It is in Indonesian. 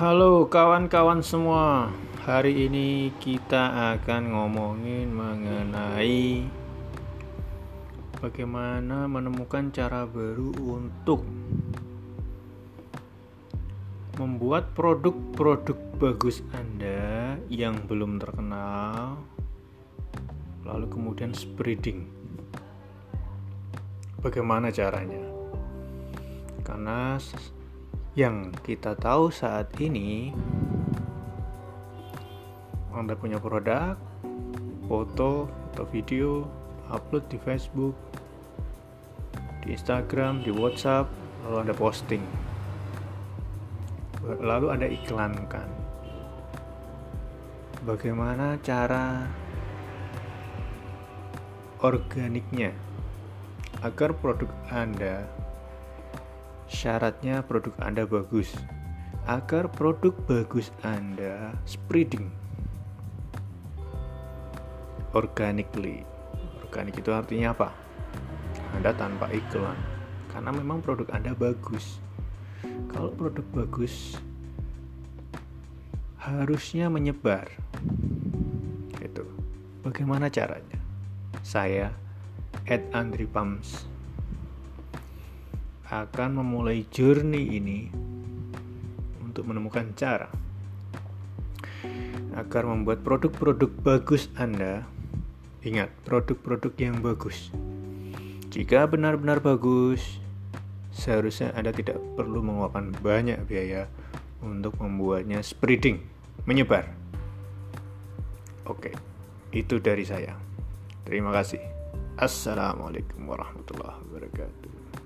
Halo kawan-kawan semua Hari ini kita akan ngomongin mengenai Bagaimana menemukan cara baru untuk Membuat produk-produk bagus Anda yang belum terkenal Lalu kemudian spreading Bagaimana caranya? Karena yang kita tahu saat ini Anda punya produk, foto atau video, upload di Facebook, di Instagram, di WhatsApp, lalu Anda posting. Lalu Anda iklankan. Bagaimana cara organiknya agar produk Anda Syaratnya produk Anda bagus. Agar produk bagus Anda spreading organically. Organik itu artinya apa? Anda tanpa iklan. Karena memang produk Anda bagus. Kalau produk bagus harusnya menyebar. Itu. Bagaimana caranya? Saya Ed Andri Pams akan memulai journey ini untuk menemukan cara agar membuat produk-produk bagus Anda. Ingat, produk-produk yang bagus. Jika benar-benar bagus, seharusnya Anda tidak perlu mengeluarkan banyak biaya untuk membuatnya spreading, menyebar. Oke, itu dari saya. Terima kasih. Assalamualaikum warahmatullahi wabarakatuh.